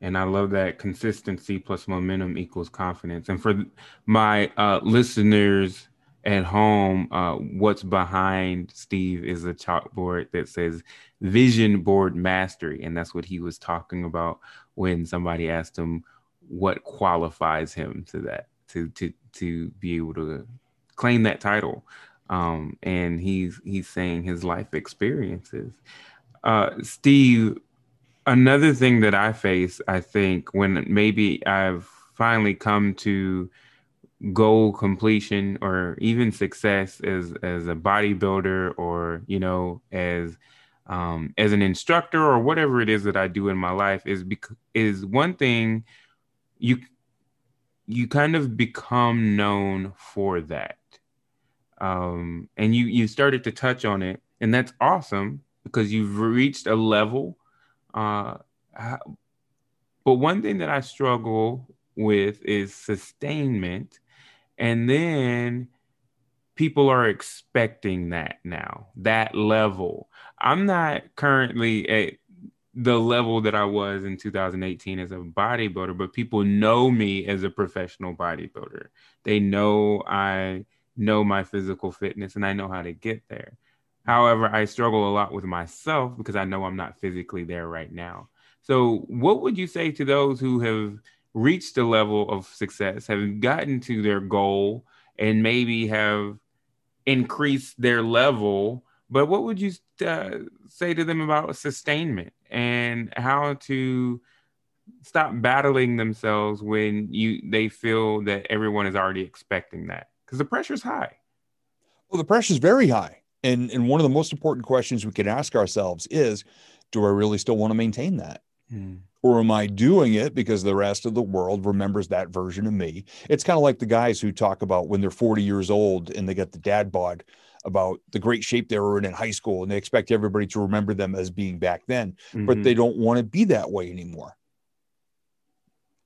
And I love that consistency plus momentum equals confidence. And for my uh, listeners at home, uh, what's behind Steve is a chalkboard that says Vision Board Mastery. And that's what he was talking about when somebody asked him what qualifies him to that, to, to, to be able to claim that title. Um, and he's, he's saying his life experiences. Uh, Steve, another thing that I face, I think, when maybe I've finally come to goal completion or even success as as a bodybuilder or you know as um, as an instructor or whatever it is that I do in my life is bec- is one thing you you kind of become known for that um, and you you started to touch on it and that's awesome because you've reached a level uh, but one thing that I struggle with is sustainment and then people are expecting that now, that level. I'm not currently at the level that I was in 2018 as a bodybuilder, but people know me as a professional bodybuilder. They know I know my physical fitness and I know how to get there. However, I struggle a lot with myself because I know I'm not physically there right now. So, what would you say to those who have reached a level of success, have gotten to their goal, and maybe have increased their level. But what would you uh, say to them about sustainment and how to stop battling themselves when you they feel that everyone is already expecting that because the pressure is high. Well, the pressure is very high, and and one of the most important questions we can ask ourselves is, do I really still want to maintain that? Hmm. Or am I doing it because the rest of the world remembers that version of me? It's kind of like the guys who talk about when they're 40 years old and they get the dad bod about the great shape they were in in high school and they expect everybody to remember them as being back then, mm-hmm. but they don't want to be that way anymore.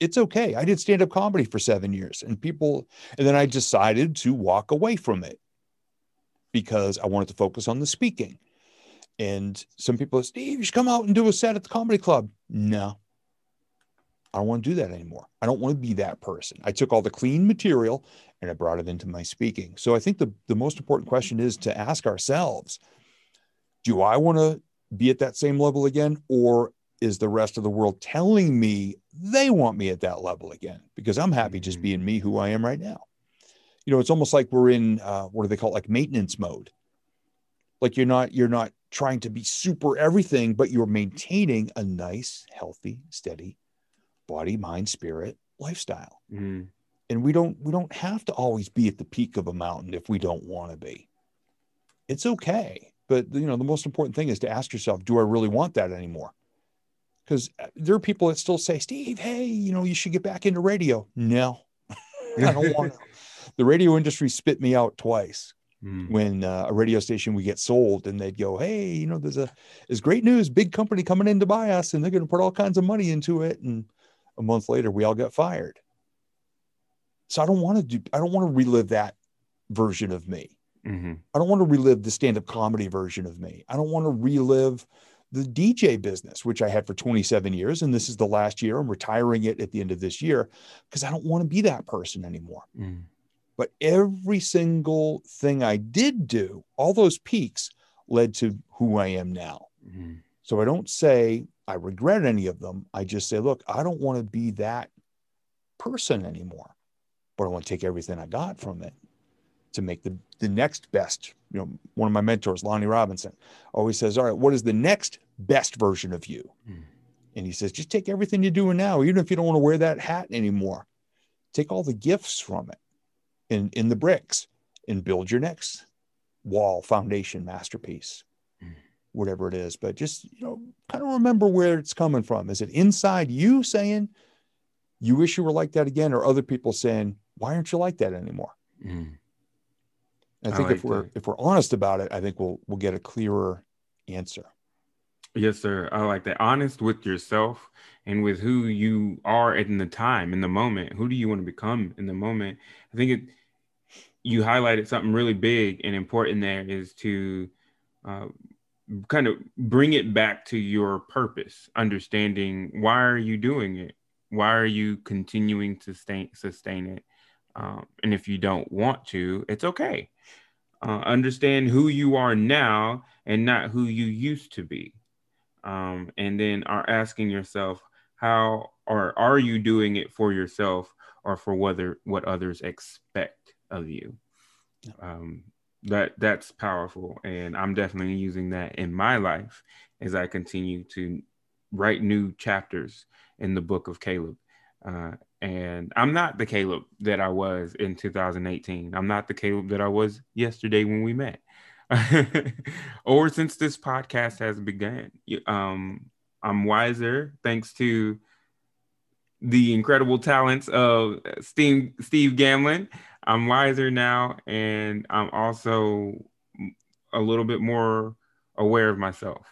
It's okay. I did stand up comedy for seven years and people, and then I decided to walk away from it because I wanted to focus on the speaking. And some people, Steve, you should come out and do a set at the comedy club. No, I don't want to do that anymore. I don't want to be that person. I took all the clean material and I brought it into my speaking. So I think the, the most important question is to ask ourselves do I want to be at that same level again? Or is the rest of the world telling me they want me at that level again? Because I'm happy just mm-hmm. being me who I am right now. You know, it's almost like we're in uh, what do they call it? like maintenance mode. Like you're not you're not trying to be super everything, but you're maintaining a nice, healthy, steady body, mind, spirit lifestyle. Mm. And we don't we don't have to always be at the peak of a mountain if we don't want to be. It's okay. But you know, the most important thing is to ask yourself, do I really want that anymore? Because uh, there are people that still say, Steve, hey, you know, you should get back into radio. No, I don't want to. The radio industry spit me out twice mm. when uh, a radio station would get sold and they'd go, Hey, you know, there's a, there's great news, big company coming in to buy us and they're going to put all kinds of money into it. And a month later, we all got fired. So I don't want to do, I don't want to relive that version of me. Mm-hmm. I don't want to relive the stand up comedy version of me. I don't want to relive the DJ business, which I had for 27 years. And this is the last year. I'm retiring it at the end of this year because I don't want to be that person anymore. Mm. But every single thing I did do, all those peaks led to who I am now. Mm-hmm. So I don't say I regret any of them. I just say, look, I don't want to be that person anymore, but I want to take everything I got from it to make the, the next best. You know, one of my mentors, Lonnie Robinson, always says, all right, what is the next best version of you? Mm. And he says, just take everything you're doing now, even if you don't want to wear that hat anymore. Take all the gifts from it in, in the bricks and build your next wall, foundation, masterpiece whatever it is. But just, you know, kind of remember where it's coming from. Is it inside you saying, you wish you were like that again, or other people saying, why aren't you like that anymore? Mm. I think I like if we're that. if we're honest about it, I think we'll we'll get a clearer answer. Yes, sir. I like that. Honest with yourself and with who you are in the time, in the moment. Who do you want to become in the moment? I think it. You highlighted something really big and important. There is to uh, kind of bring it back to your purpose, understanding why are you doing it? Why are you continuing to sustain, sustain it? Um, and if you don't want to, it's okay. Uh, understand who you are now and not who you used to be. Um, and then are asking yourself, how or are you doing it for yourself or for whether what others expect of you? Um, that that's powerful, and I'm definitely using that in my life as I continue to write new chapters in the book of Caleb. Uh, and I'm not the Caleb that I was in 2018. I'm not the Caleb that I was yesterday when we met, or since this podcast has begun. Um, I'm wiser thanks to the incredible talents of Steve Steve Gamlin. I'm wiser now, and I'm also a little bit more aware of myself.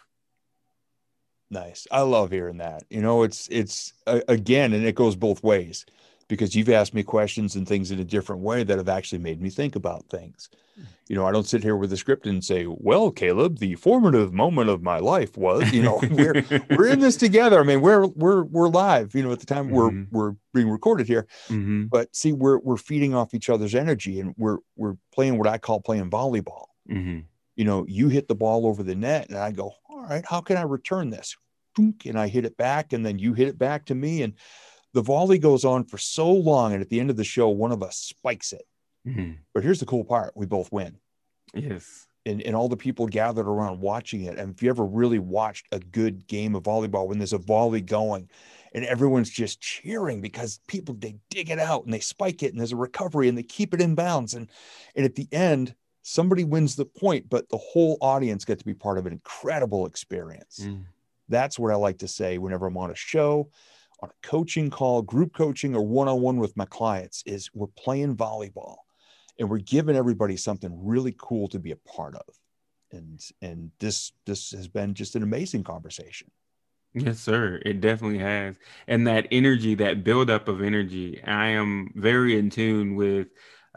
Nice. I love hearing that. You know, it's it's uh, again, and it goes both ways because you've asked me questions and things in a different way that have actually made me think about things. Hmm. You know, I don't sit here with a script and say, "Well, Caleb, the formative moment of my life was," you know, we're we're in this together. I mean, we're we're we're live. You know, at the time mm-hmm. we're we're being recorded here, mm-hmm. but see, we're we're feeding off each other's energy, and we're we're playing what I call playing volleyball. Mm-hmm. You know, you hit the ball over the net, and I go, "All right, how can I return this?" And I hit it back, and then you hit it back to me, and the volley goes on for so long, and at the end of the show, one of us spikes it. Mm-hmm. But here's the cool part: we both win. Yes. And, and all the people gathered around watching it. And if you ever really watched a good game of volleyball, when there's a volley going, and everyone's just cheering because people they dig it out and they spike it, and there's a recovery, and they keep it in bounds, and and at the end, somebody wins the point, but the whole audience get to be part of an incredible experience. Mm. That's what I like to say whenever I'm on a show on a coaching call, group coaching, or one on one with my clients is we're playing volleyball and we're giving everybody something really cool to be a part of. And and this this has been just an amazing conversation. Yes, sir. It definitely has. And that energy, that buildup of energy, I am very in tune with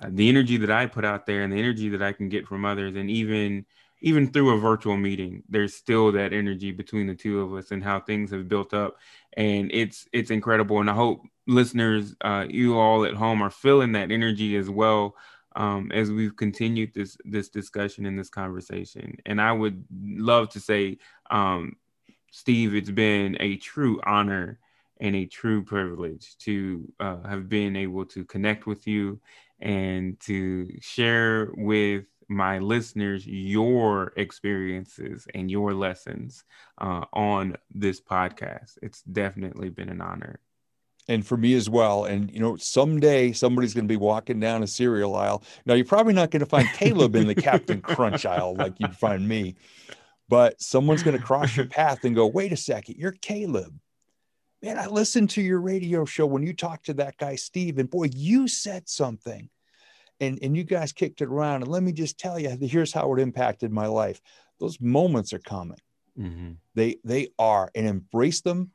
uh, the energy that I put out there and the energy that I can get from others. And even even through a virtual meeting, there's still that energy between the two of us and how things have built up. And it's it's incredible. And I hope listeners, uh, you all at home are feeling that energy as well. Um, as we've continued this this discussion and this conversation. And I would love to say, um, Steve, it's been a true honor and a true privilege to uh, have been able to connect with you and to share with my listeners your experiences and your lessons uh, on this podcast. It's definitely been an honor. And for me as well. And, you know, someday somebody's going to be walking down a cereal aisle. Now, you're probably not going to find Caleb in the Captain Crunch aisle like you'd find me, but someone's going to cross your path and go, wait a second, you're Caleb. Man, I listened to your radio show when you talked to that guy, Steve, and boy, you said something. And and you guys kicked it around. And let me just tell you here's how it impacted my life. Those moments are coming mm-hmm. they they are and embrace them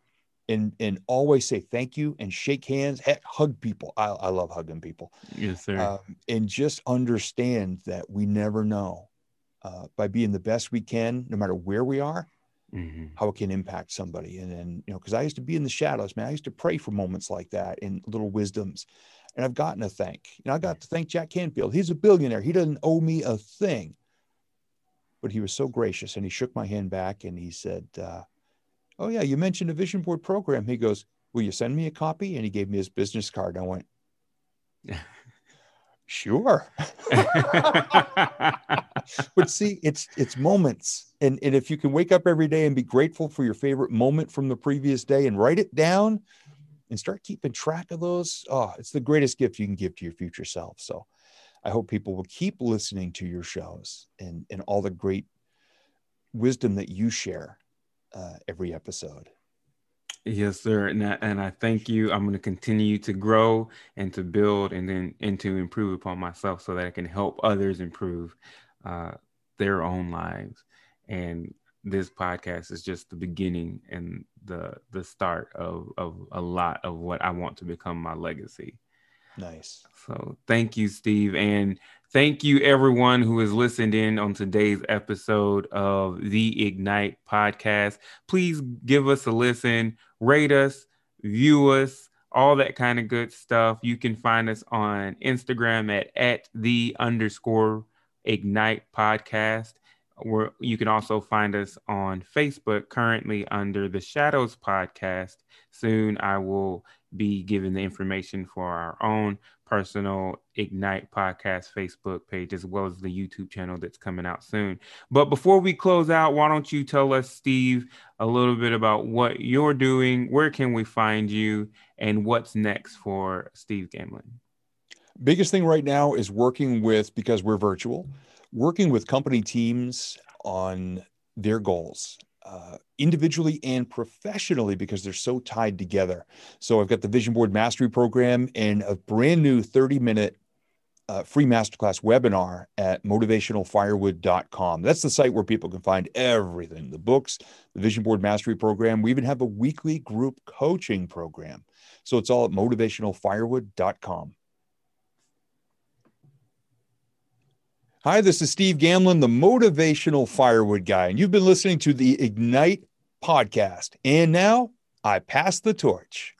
and and always say thank you and shake hands heck hug people. I, I love hugging people. Yes sir. Um, and just understand that we never know uh, by being the best we can no matter where we are mm-hmm. how it can impact somebody and then you know because i used to be in the shadows man i used to pray for moments like that and little wisdoms and I've gotten to thank. You know, I got to thank Jack Canfield. He's a billionaire. He doesn't owe me a thing. But he was so gracious and he shook my hand back and he said, uh, Oh, yeah, you mentioned a vision board program. He goes, Will you send me a copy? And he gave me his business card. And I went, Sure. but see, it's it's moments. And, and if you can wake up every day and be grateful for your favorite moment from the previous day and write it down, and start keeping track of those. Oh, it's the greatest gift you can give to your future self. So I hope people will keep listening to your shows and, and all the great wisdom that you share uh, every episode. Yes, sir. And I, and I thank you. I'm going to continue to grow and to build and then and to improve upon myself so that I can help others improve uh, their own lives. And this podcast is just the beginning and the the start of of a lot of what I want to become my legacy. Nice. So thank you, Steve, and thank you everyone who has listened in on today's episode of the Ignite podcast. Please give us a listen, rate us, view us, all that kind of good stuff. You can find us on Instagram at at the underscore ignite podcast. Where you can also find us on Facebook currently under the Shadows Podcast. Soon I will be giving the information for our own personal Ignite podcast Facebook page, as well as the YouTube channel that's coming out soon. But before we close out, why don't you tell us, Steve, a little bit about what you're doing, where can we find you, and what's next for Steve Gamlin? Biggest thing right now is working with, because we're virtual, working with company teams on their goals uh, individually and professionally because they're so tied together. So I've got the Vision Board Mastery Program and a brand new 30 minute uh, free masterclass webinar at motivationalfirewood.com. That's the site where people can find everything the books, the Vision Board Mastery Program. We even have a weekly group coaching program. So it's all at motivationalfirewood.com. Hi, this is Steve Gamlin, the motivational firewood guy, and you've been listening to the Ignite podcast. And now I pass the torch.